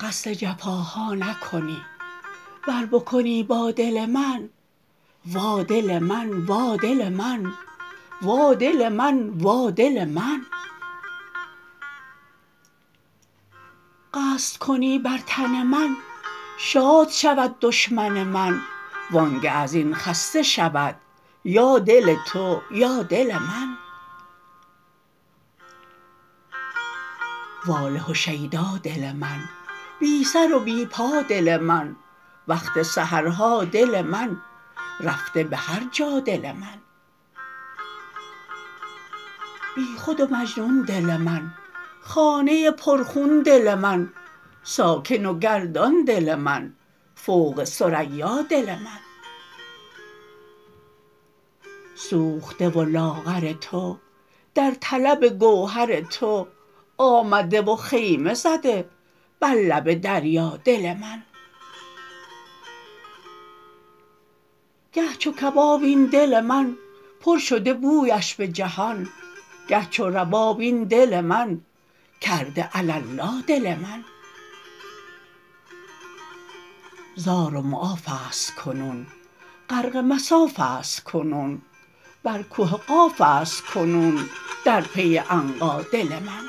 قصد جفاها نکنی ور بکنی با دل من. وا دل من وا دل من. وا دل من وا دل من. قصد کنی بر تن من؟ شاد شود دشمن من وانگه از این خسته شود یا دل تو یا دل من؟ واله و شیدا دل من بی سر و بی پا دل من وقت سحرها دل من رفته به هر جا دل من. بیخود و مجنون دل من خانه پرخون دل من ساکن و گردان دل من فوق ثریا دل من. سوخته و لاغر تو در طلب گوهر تو آمده و خیمه زده بر لب دریا دل من. گه چو کباب این دل من پر شده بویش به جهان گه چو رباب این دل من کرده الله دل من. زار و معاف است کنون. غرق مصاف است کنون. بر که قاف است کنون در پی عنقا دل من.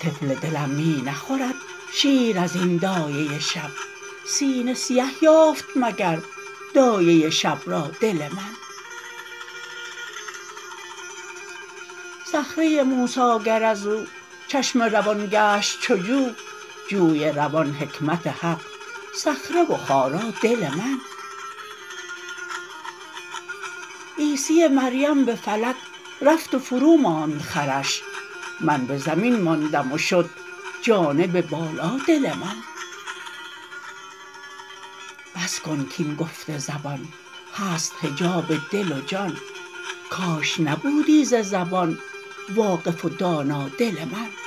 طفل دلم می نخورد شیر از این دایه شب. سینه سیه یافت مگر دایه شب را دل من. صخره موسی گر از او چشمه روان گشت چو جو جوی روان حکمت حق صخره و خارا دل من. عیسی مریم به فلک رفت و فروماند خرش من به زمین ماندم و شد جانب بالا دل من. بس کن کاین گفت زبان هست حجاب دل و جان کاش نبودی ز زبان واقف و دانا دل من.